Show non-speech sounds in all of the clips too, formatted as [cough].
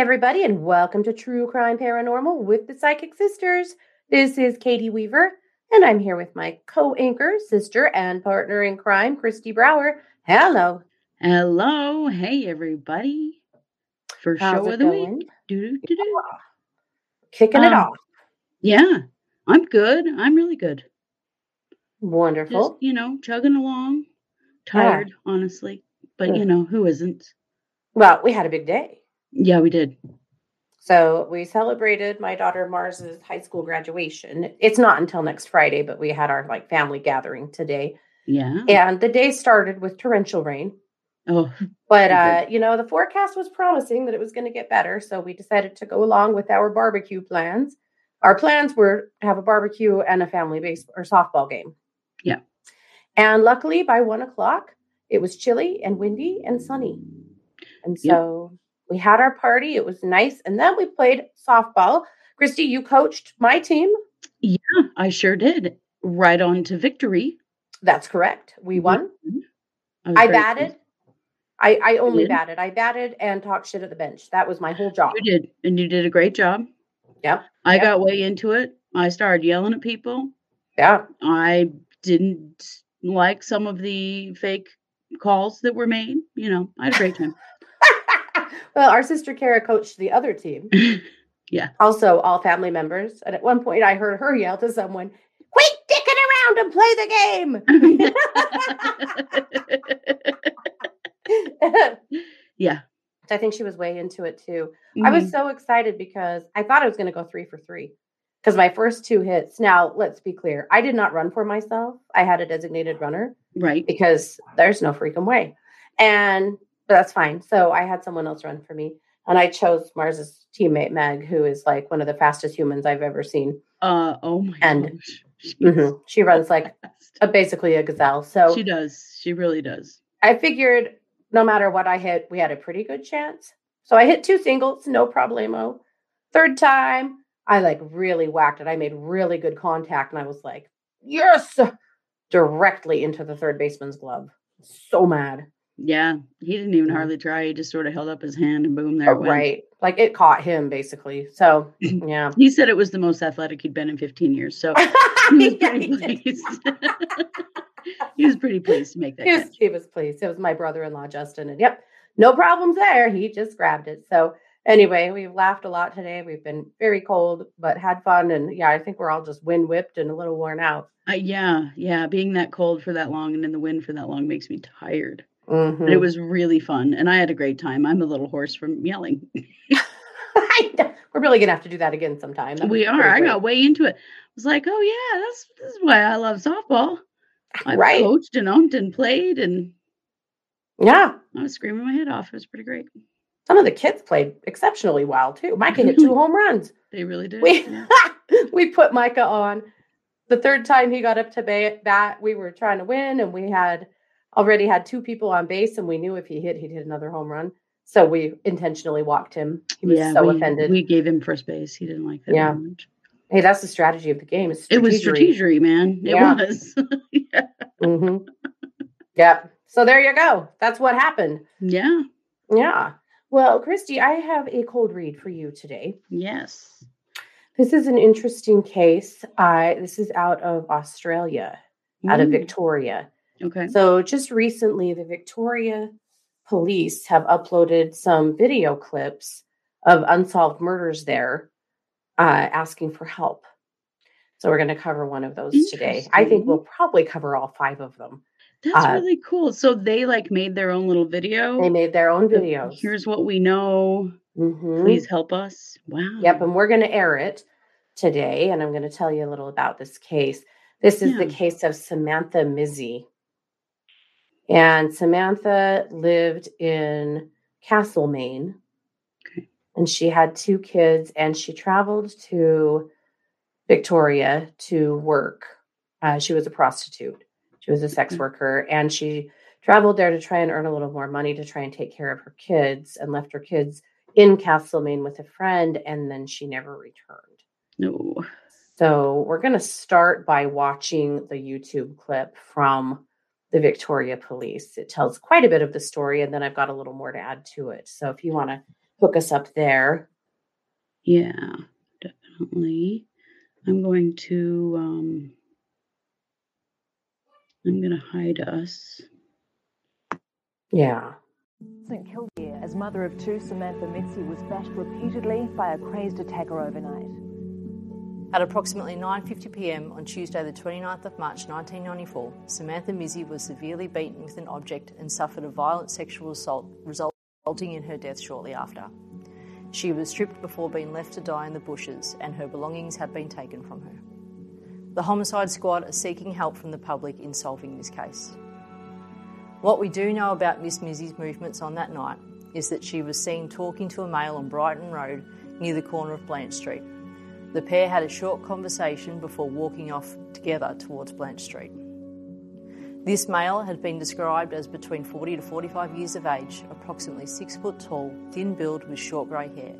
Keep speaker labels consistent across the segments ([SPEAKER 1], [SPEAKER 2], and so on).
[SPEAKER 1] everybody, and welcome to True Crime Paranormal with the Psychic Sisters. This is Katie Weaver, and I'm here with my co anchor, sister, and partner in crime, Kristi Brower. Hello.
[SPEAKER 2] Hello. Hey, everybody. First
[SPEAKER 1] How's
[SPEAKER 2] show of the
[SPEAKER 1] going?
[SPEAKER 2] week.
[SPEAKER 1] Kicking it
[SPEAKER 2] Um,
[SPEAKER 1] off.
[SPEAKER 2] Yeah, I'm good. I'm really good. Just,
[SPEAKER 1] Wonderful.
[SPEAKER 2] you know, chugging along. Tired, honestly. But, you
[SPEAKER 1] Ugh.
[SPEAKER 2] know, who isn't?
[SPEAKER 1] Well, we had a big day.
[SPEAKER 2] Yeah, we did.
[SPEAKER 1] So we celebrated my daughter Mars's high school graduation. It's not until next Friday, but we had our like family gathering today.
[SPEAKER 2] Yeah.
[SPEAKER 1] And the day started with torrential rain.
[SPEAKER 2] Oh,
[SPEAKER 1] But uh, you know, the forecast was promising that it was going to get better, so we decided to go along with our barbecue plans. Our plans were to have a barbecue and a family base or softball game.
[SPEAKER 2] Yeah.
[SPEAKER 1] And luckily, by one o'clock, it was chilly and windy and sunny, and so we had our party. It was nice, and then we played softball. Kristi, you coached my team.
[SPEAKER 2] Yeah, I sure did. Right on to victory.
[SPEAKER 1] That's correct. We won.
[SPEAKER 2] Mhm. was
[SPEAKER 1] I batted.
[SPEAKER 2] pleased.
[SPEAKER 1] I, I only batted. I batted and talked shit at the bench. That was my whole job.
[SPEAKER 2] You did. And you did a great job.
[SPEAKER 1] Yep.
[SPEAKER 2] I
[SPEAKER 1] Yep.
[SPEAKER 2] got way into it. I started yelling at people.
[SPEAKER 1] Yeah.
[SPEAKER 2] I didn't like some of the fake calls that were made. You know, I had a great time.
[SPEAKER 1] Well, our sister Kara coached the other team, [clears throat]
[SPEAKER 2] yeah.
[SPEAKER 1] also all family members. And at one point, I heard her yell to someone, "Quit dicking around and play the game." [laughs]
[SPEAKER 2] yeah.
[SPEAKER 1] I think she was way into it too. I was
[SPEAKER 2] Mhm.
[SPEAKER 1] so excited because I thought I was going to go three for three. Because my first two hits. Now, let's be clear. I did not run for myself. I had a designated runner
[SPEAKER 2] right.
[SPEAKER 1] because there's no freaking way. And but that's fine. So I had someone else run for me. And I chose Mars's teammate Meg, who is like one of the fastest humans I've ever seen.
[SPEAKER 2] Uh oh my
[SPEAKER 1] And- [laughs] Mhm. She runs like a, basically a gazelle. So
[SPEAKER 2] she does. She really does.
[SPEAKER 1] I figured no matter what I hit, we had a pretty good chance. So I hit two singles, no problemo. Third time, I like really whacked it. I made really good contact and I was like, yes, directly into the third baseman's glove. So mad.
[SPEAKER 2] Yeah. He didn't even hardly try. He just sort of held up his hand and boom, there it went.
[SPEAKER 1] right. Like it caught him basically. So [clears throat] yeah.
[SPEAKER 2] He said it was the most athletic he'd been in 15 years. So [laughs] he was
[SPEAKER 1] Yeah,
[SPEAKER 2] pretty
[SPEAKER 1] he
[SPEAKER 2] pleased. [laughs] he was pretty pleased to make that
[SPEAKER 1] he was,
[SPEAKER 2] catch.
[SPEAKER 1] he was pleased. It was my brother-in-law Justin, and yep, no problems there. He just grabbed it. So anyway, we've laughed a lot today. We've been very cold, but had fun, and yeah, I think we're all just wind whipped and a little worn out.
[SPEAKER 2] Uh, yeah. Yeah. Being that cold for that long and in the wind for that long makes me tired. But
[SPEAKER 1] Mhm.
[SPEAKER 2] it was really fun. And I had a great time. I'm a little hoarse from yelling. [laughs]
[SPEAKER 1] We're really gonna have to do that again sometime. That
[SPEAKER 2] we are. I got way into it. I was like, oh yeah, that's this is why I love softball. I
[SPEAKER 1] right.
[SPEAKER 2] coached and umped and played, and
[SPEAKER 1] Yeah,
[SPEAKER 2] I was screaming my head off. It was pretty great.
[SPEAKER 1] some of the kids played exceptionally well too. Micah hit two [laughs] home runs.
[SPEAKER 2] They really did.
[SPEAKER 1] We
[SPEAKER 2] yeah. [laughs]
[SPEAKER 1] we put Micah on. The third time he got up to bat, we were trying to win, and we had already had two people on base, and we knew if he hit, he'd hit another home run. So we intentionally walked him. He was
[SPEAKER 2] Yeah,
[SPEAKER 1] so
[SPEAKER 2] we,
[SPEAKER 1] offended.
[SPEAKER 2] We gave him first base. He didn't like that.
[SPEAKER 1] Yeah. hey, that's the strategy of the game.
[SPEAKER 2] It was
[SPEAKER 1] strategery,
[SPEAKER 2] man. It
[SPEAKER 1] Yeah.
[SPEAKER 2] was. [laughs] yeah.
[SPEAKER 1] hmm Yeah. So there you go. That's what happened.
[SPEAKER 2] Yeah.
[SPEAKER 1] Yeah. Well, Kristi, I have a cold read for you today.
[SPEAKER 2] Yes.
[SPEAKER 1] This is an interesting case. I this is out of Australia, out of
[SPEAKER 2] Mm,
[SPEAKER 1] Victoria.
[SPEAKER 2] Okay.
[SPEAKER 1] So just recently, the Victoria police have uploaded some video clips of unsolved murders there, uh, asking for help. So we're going to cover one of those today. I think we'll probably cover all five of them.
[SPEAKER 2] That's
[SPEAKER 1] uh,
[SPEAKER 2] really cool. So they like made their own little video.
[SPEAKER 1] They made their own
[SPEAKER 2] of,
[SPEAKER 1] videos.
[SPEAKER 2] Here's what we know.
[SPEAKER 1] Mhm.
[SPEAKER 2] Please help us. Wow.
[SPEAKER 1] Yep, and we're going to air it today, and I'm going to tell you a little about this case. This is the case of Samantha Mizzi. And Samantha lived in Castlemaine.
[SPEAKER 2] Okay.
[SPEAKER 1] And she had two kids, and she traveled to Victoria to work. Uh, she was a prostitute. She was a sex
[SPEAKER 2] Okay.
[SPEAKER 1] worker, and she traveled there to try and earn a little more money to try and take care of her kids, and left her kids in Castlemaine with a friend, and then she never returned.
[SPEAKER 2] No.
[SPEAKER 1] So we're going to start by watching the YouTube clip from the Victoria Police. It tells quite a bit of the story, and then I've got a little more to add to it. So if you want to hook us up there.
[SPEAKER 2] Yeah, definitely. I'm going to um I'm going to hide us.
[SPEAKER 1] Yeah.
[SPEAKER 3] St Kilda, as mother of two, Samantha Mizzi was bashed repeatedly by a crazed attacker overnight.
[SPEAKER 4] At approximately 9:50 p.m. on Tuesday, the 29th of March 1994, Samantha Mizzi was severely beaten with an object and suffered a violent sexual assault, resulting in her death shortly after. She was stripped before being left to die in the bushes, and her belongings have been taken from her. The homicide squad are seeking help from the public in solving this case. What we do know about Miss Mizzi's movements on that night is that she was seen talking to a male on Brighton Road near the corner of Blanche Street. The pair had a short conversation before walking off together towards Blanche Street. This male had been described as between 40 to 45 years of age, approximately 6 foot tall, thin build with short grey hair.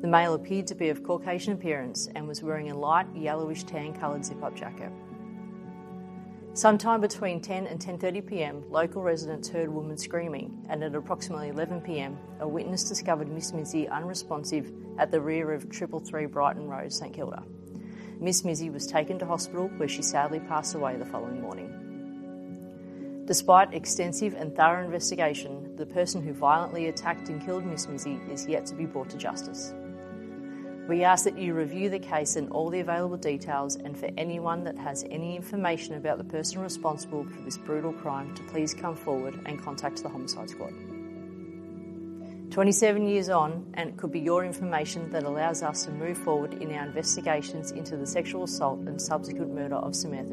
[SPEAKER 4] The male appeared to be of Caucasian appearance and was wearing a light yellowish tan coloured zip-up jacket. Sometime between 10 and 10:30 p.m., local residents heard a woman screaming, and at approximately 11 p.m., a witness discovered Miss Mizzi unresponsive at the rear of 333 Brighton Road, St Kilda. Miss Mizzi was taken to hospital where she sadly passed away the following morning. Despite extensive and thorough investigation, the person who violently attacked and killed Miss Mizzi is yet to be brought to justice. We ask that you review the case and all the available details, and for anyone that has any information about the person responsible for this brutal crime to please come forward and contact the Homicide Squad. 27 years on, and it could be your information that allows us to move forward in our investigations into the sexual assault and subsequent murder of Samantha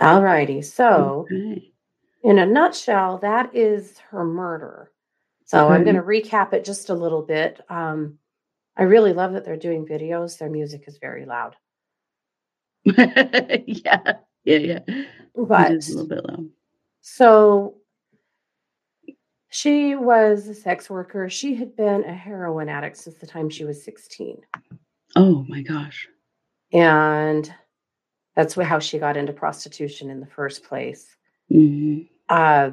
[SPEAKER 4] Mizzi.
[SPEAKER 1] Alrighty. So,
[SPEAKER 2] Okay.
[SPEAKER 1] in a nutshell, that is her murder. So I'm going to recap it just a little bit. Um, I really love that they're doing videos. Their music is very loud, [laughs]
[SPEAKER 2] yeah. Yeah, yeah.
[SPEAKER 1] but
[SPEAKER 2] a little bit low.
[SPEAKER 1] So she was a sex worker. She had been a heroin addict since the time she was 16.
[SPEAKER 2] Oh my gosh.
[SPEAKER 1] And that's how she got into prostitution in the first place
[SPEAKER 2] hmm
[SPEAKER 1] uh,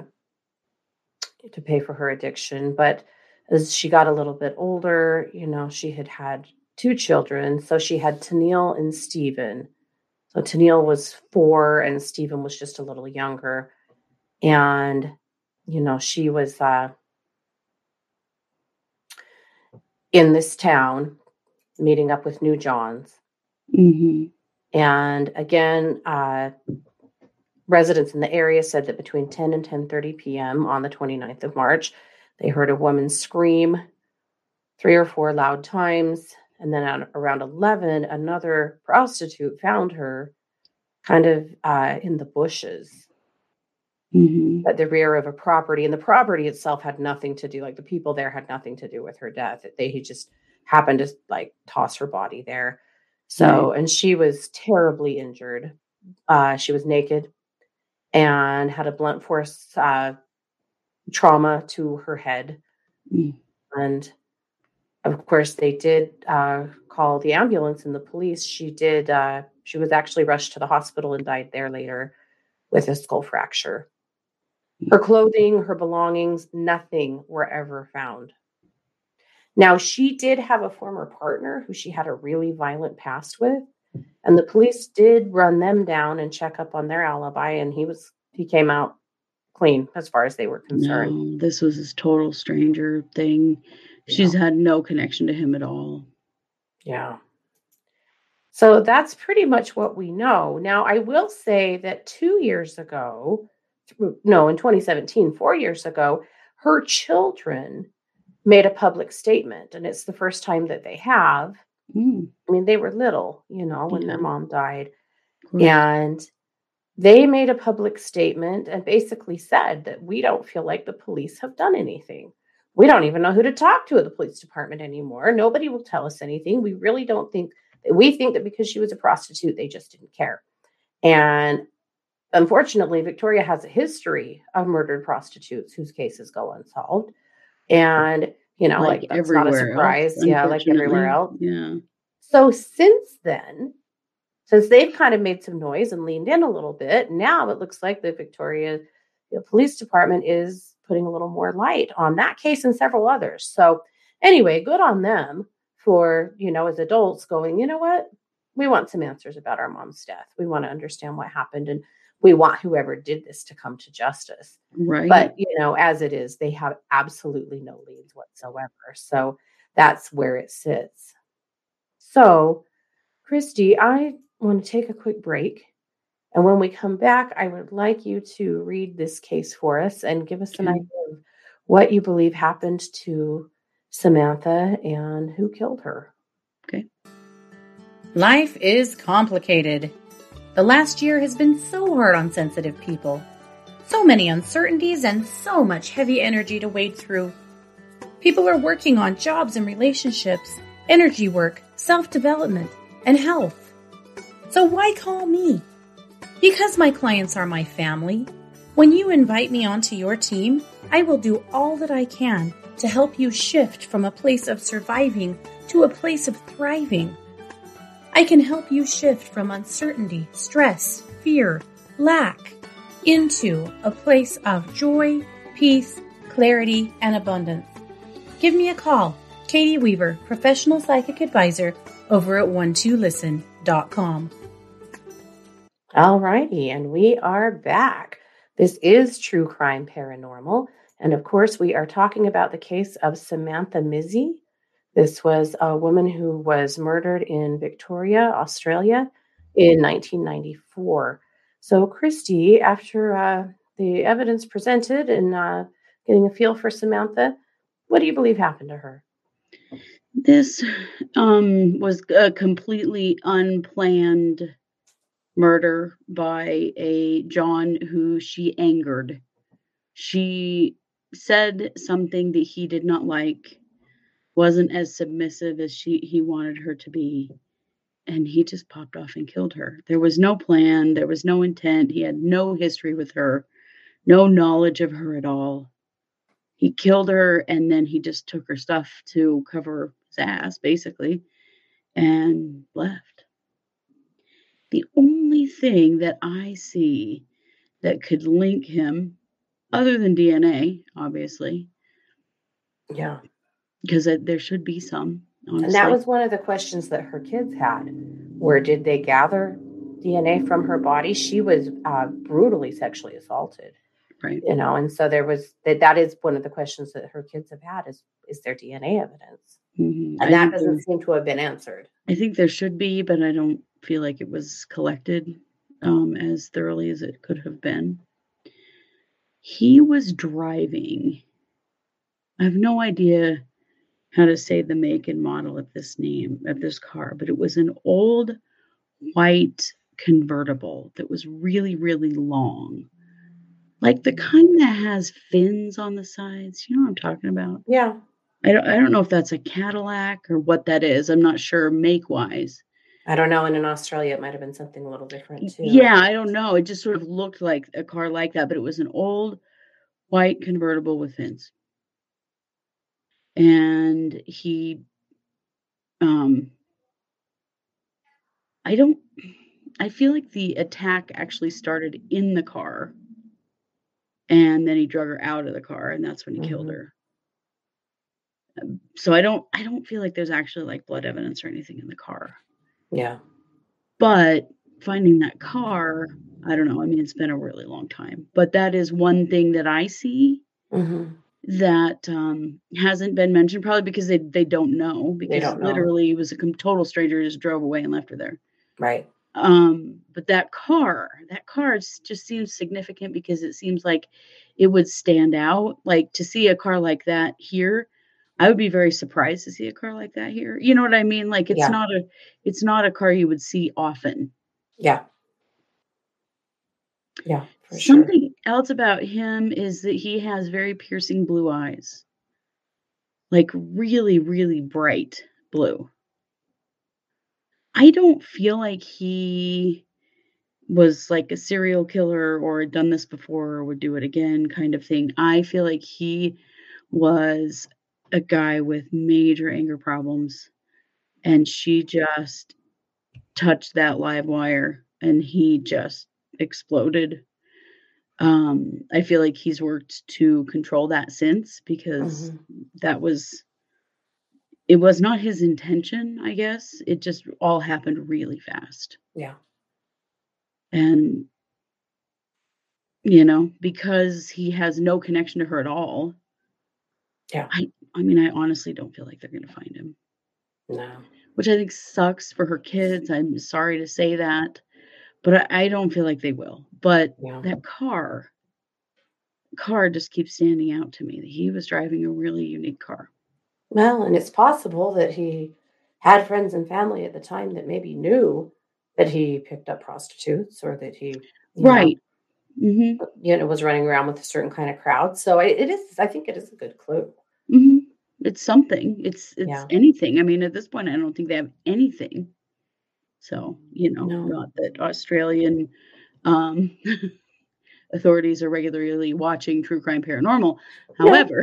[SPEAKER 1] to pay for her addiction. But as she got a little bit older, you know, she had had two children. So she had Tennille and Stephen. So Tennille was four and Stephen was just a little younger. And, you know, she was uh, in this town meeting up with New Johns.
[SPEAKER 2] hmm
[SPEAKER 1] And again, uh, residents in the area said that between 10 and 10:30 p.m. on the 29th of March, they heard a woman scream three or four loud times, and then at around 11, another prostitute found her kind of uh, in the bushes
[SPEAKER 2] hmm
[SPEAKER 1] at the rear of a property, and the property itself had nothing to do. Like the people there had nothing to do with her death. They just happened to like toss her body there. So, and she was terribly injured. Uh, she was naked and had a blunt force uh, trauma to her head.
[SPEAKER 2] Mm.
[SPEAKER 1] And of course, they did uh, call the ambulance and the police. She did, uh, she was actually rushed to the hospital and died there later with a skull fracture. Her clothing, her belongings, nothing were ever found. Now, she did have a former partner who she had a really violent past with, and the police did run them down and check up on their alibi, and he was he came out clean as far as they were concerned.
[SPEAKER 2] No, this was his total stranger thing. She's had no connection to him at all.
[SPEAKER 1] Yeah. So that's pretty much what we know. Now, I will say that two years ago, no, in 2017, four years ago, her children made a public statement, and it's the first time that they have.
[SPEAKER 2] Mm,
[SPEAKER 1] I mean, they were little, you know, when their mom died.
[SPEAKER 2] course.
[SPEAKER 1] And they made a public statement and basically said that we don't feel like the police have done anything. We don't even know who to talk to at the police department anymore. Nobody will tell us anything. We really don't think we think that because she was a prostitute, they just didn't care. And unfortunately, Victoria has a history of murdered prostitutes whose cases go unsolved. And, you know, like, that's not a
[SPEAKER 2] everywhere else,
[SPEAKER 1] surprise. yeah, like everywhere else.
[SPEAKER 2] Yeah.
[SPEAKER 1] So since then, since they've kind of made some noise and leaned in a little bit, now it looks like the Victoria the Police Department is putting a little more light on that case and several others. So anyway, good on them for, you know, as adults going, you know what? We want some answers about our mom's death. We want to understand what happened and we want whoever did this to come to justice.
[SPEAKER 2] Right.
[SPEAKER 1] But, you know, as it is, they have absolutely no leads whatsoever. So that's where it sits. So, Kristi, I want to take a quick break. And when we come back, I would like you to read this case for us and give us an idea of what you believe happened to Samantha and who killed her. Okay.
[SPEAKER 5] Life is complicated. The last year has been so hard on sensitive people. So many uncertainties and so much heavy energy to wade through. People are working on jobs and relationships, energy work, self development, and health. So why call me? Because my clients are my family. When you invite me onto your team, I will do all that I can to help you shift from a place of surviving to a place of thriving. I can help you shift from uncertainty, stress, fear, lack into a place of joy, peace, clarity, and abundance. Give me a call, Katie Weaver, professional psychic advisor over at one 12listen.com.
[SPEAKER 1] All righty, and we are back. This is True Crime Paranormal. And of course, we are talking about the case of Samantha Mizzi. This was a woman who was murdered in Victoria, Australia in 1994. So, Kristi, after uh, the evidence presented and uh, getting a feel for Samantha, what do you believe happened to her?
[SPEAKER 2] This um, was a completely unplanned murder by a John who she angered. She said something that he did not like, wasn't as submissive as she he wanted her to be, and he just popped off and killed her. There was no plan, there was no intent. He had no history with her, no knowledge of her at all. He killed her and then he just took her stuff to cover his ass, basically, and left. The only thing that I see that could link him, other than DNA, obviously,
[SPEAKER 1] Yeah.
[SPEAKER 2] Because there should be some. Honestly.
[SPEAKER 1] And that was one of the questions that her kids had. Where did they gather DNA from her body? She was uh, brutally sexually assaulted,
[SPEAKER 2] right.
[SPEAKER 1] you know, and so there was that. That is one of the questions that her kids have had: is is there DNA evidence?
[SPEAKER 2] Mhm. I
[SPEAKER 1] And that doesn't seem to have been answered.
[SPEAKER 2] I think there should be, but I don't feel like it was collected um, as thoroughly as it could have been. He was driving. I have no idea how to say the make and model of this name of this car, but it was an old white convertible that was really, really long. Like the kind that has fins on the sides. You know what I'm talking about?
[SPEAKER 1] Yeah,
[SPEAKER 2] I don't I don't know if that's a Cadillac or what that is. I'm not sure make wise.
[SPEAKER 1] I don't know. And in Australia, it might have been something a little different too.
[SPEAKER 2] Yeah, I don't know. It just sort of looked like a car like that, but it was an old white convertible with fins. And he um I don't I feel like the attack actually started in the car. And then he drug her out of the car and that's when he killed
[SPEAKER 1] Mhm.
[SPEAKER 2] her. Um, So I don't I don't feel like there's actually like blood evidence or anything in the car.
[SPEAKER 1] yeah,
[SPEAKER 2] But finding that car, I don't know. I mean, it's been a really long time, but that is one thing that I see
[SPEAKER 1] hmm
[SPEAKER 2] that um, hasn't been mentioned, probably because they they don't know. Because
[SPEAKER 1] don't know.
[SPEAKER 2] literally, he was a com- total stranger, just drove away and left her there.
[SPEAKER 1] right.
[SPEAKER 2] Um, but that car, that car just seems significant because it seems like it would stand out. Like to see a car like that here, I would be very surprised to see a car like that here. You know what I mean? Like it's
[SPEAKER 1] Yeah.
[SPEAKER 2] not a it's not a car you would see often.
[SPEAKER 1] Yeah, yeah, for sure.
[SPEAKER 2] Something else about him is that he has very piercing blue eyes. Like really, really bright blue. I don't feel like he was like a serial killer or done this before or would do it again kind of thing. I feel like he was a guy with major anger problems and she just touched that live wire and he just exploded. Um, I feel like he's worked to control that since because
[SPEAKER 1] Mhm.
[SPEAKER 2] that was it was not his intention, I guess. It just all happened really fast.
[SPEAKER 1] Yeah.
[SPEAKER 2] And you know, because he has no connection to her at all.
[SPEAKER 1] Yeah.
[SPEAKER 2] I I mean, I honestly don't feel like they're going to find him,
[SPEAKER 1] No.
[SPEAKER 2] which I think sucks for her kids. I'm sorry to say that, but I, I don't feel like they will. But
[SPEAKER 1] Yeah.
[SPEAKER 2] that car car just keeps standing out to me. He was driving a really unique car.
[SPEAKER 1] Well, and it's possible that he had friends and family at the time that maybe knew that he picked up prostitutes or that he, you know,
[SPEAKER 2] Right. hmm
[SPEAKER 1] you know, was running around with a certain kind of crowd. So I, it is, I think it is a good clue.
[SPEAKER 2] hmm It's something. It's it's
[SPEAKER 1] Yeah.
[SPEAKER 2] anything. I mean, at this point, I don't think they have anything. So you know,
[SPEAKER 1] No.
[SPEAKER 2] not that Australian um, [laughs] authorities are regularly watching true crime paranormal. However,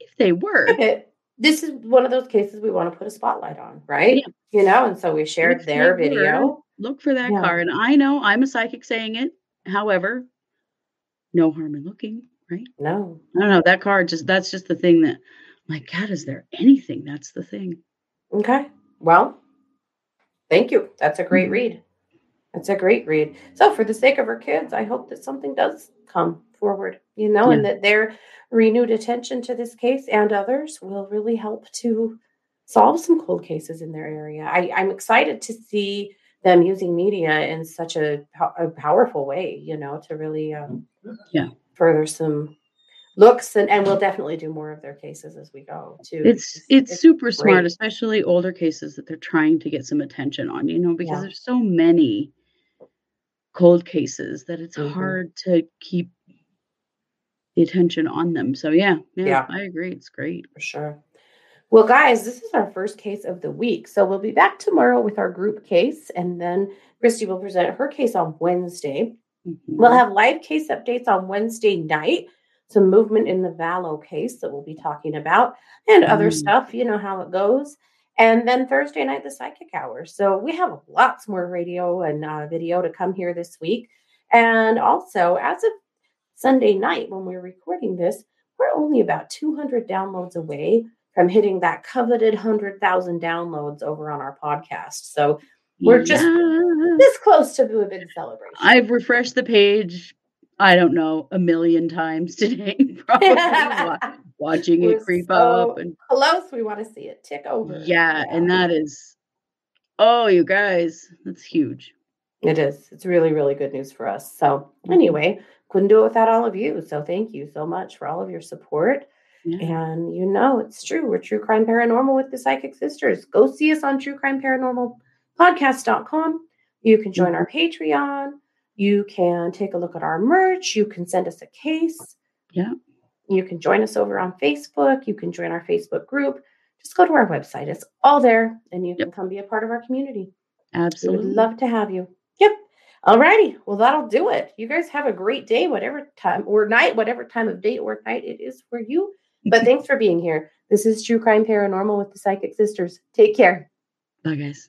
[SPEAKER 2] if they were,
[SPEAKER 1] it- this is one of those cases we want to put a spotlight on, right?
[SPEAKER 2] Yeah.
[SPEAKER 1] You know, and so we shared
[SPEAKER 2] If
[SPEAKER 1] their
[SPEAKER 2] they were,
[SPEAKER 1] video.
[SPEAKER 2] look for that
[SPEAKER 1] Yeah.
[SPEAKER 2] car. And I know I'm a psychic saying it. However, no harm in looking, right?
[SPEAKER 1] No,
[SPEAKER 2] I don't know. That car just that's just the thing that my God, is there anything? That's the thing.
[SPEAKER 1] Okay. Well, thank you. That's a great
[SPEAKER 2] Mhm.
[SPEAKER 1] read. That's a great read. So, for the sake of our kids, I hope that something does come forward, you know, and that their renewed attention to this case and others will really help to solve some cold cases in their area. I, I'm excited to see them using media in such a, a powerful way, you know, to really um,
[SPEAKER 2] Yeah.
[SPEAKER 1] further some looks. And, and we'll definitely do more of their cases as we go, too.
[SPEAKER 2] It's
[SPEAKER 1] because
[SPEAKER 2] it's super smart, especially older cases that they're trying to get some attention on, you know, because
[SPEAKER 1] Yeah.
[SPEAKER 2] there's so many cold cases that it's
[SPEAKER 1] Mhm.
[SPEAKER 2] hard to keep the attention on them. So yeah, yeah,
[SPEAKER 1] Yeah.
[SPEAKER 2] I agree. It's great.
[SPEAKER 1] For sure. Well, guys, this is our first case of the week. So we'll be back tomorrow with our group case, and then Kristi will present her case on Wednesday.
[SPEAKER 2] Mhm.
[SPEAKER 1] We'll have live case updates on Wednesday night, some movement in the Vallow case that we'll be talking about, and other
[SPEAKER 2] Mm.
[SPEAKER 1] stuff. You know how it goes. And then Thursday night, the psychic hour. So we have lots more radio and uh, video to come here this week. And also, as of Sunday night, when we're recording this, we're only about 200 downloads away from hitting that coveted 100,000 downloads over on our podcast. So we're just- this close to a big celebration.
[SPEAKER 2] I've refreshed the page. I don't know a million times [laughs] today, probably wa- [laughs] watching
[SPEAKER 1] We're
[SPEAKER 2] it creep
[SPEAKER 1] so
[SPEAKER 2] up and
[SPEAKER 1] close. We want to see it tick over.
[SPEAKER 2] yeah, and that is oh, you guys, that's huge.
[SPEAKER 1] it is. It's really, really good news for us. So, anyway, couldn't do it without all of you. So, thank you so much for all of your support.
[SPEAKER 2] Yeah.
[SPEAKER 1] And you know, it's true. We're True Crime Paranormal with the Psychic Sisters. Go see us on True Crime Paranormal Podcast.com. You can join our Patreon. You can take a look at our merch. You can send us a case.
[SPEAKER 2] Yeah.
[SPEAKER 1] You can join us over on Facebook. You can join our Facebook group. Just go to our website. It's all there, and you can come be a part of our community. Absolutely. We would
[SPEAKER 2] Absolutely.
[SPEAKER 1] love to have you. Yep. All righty. Well, that'll do it. You guys have a great day, whatever time or night, whatever time of day or night it is for you. But [laughs] thanks for being here. This is True Crime Paranormal with the Psychic Sisters. Take care.
[SPEAKER 2] Bye, guys.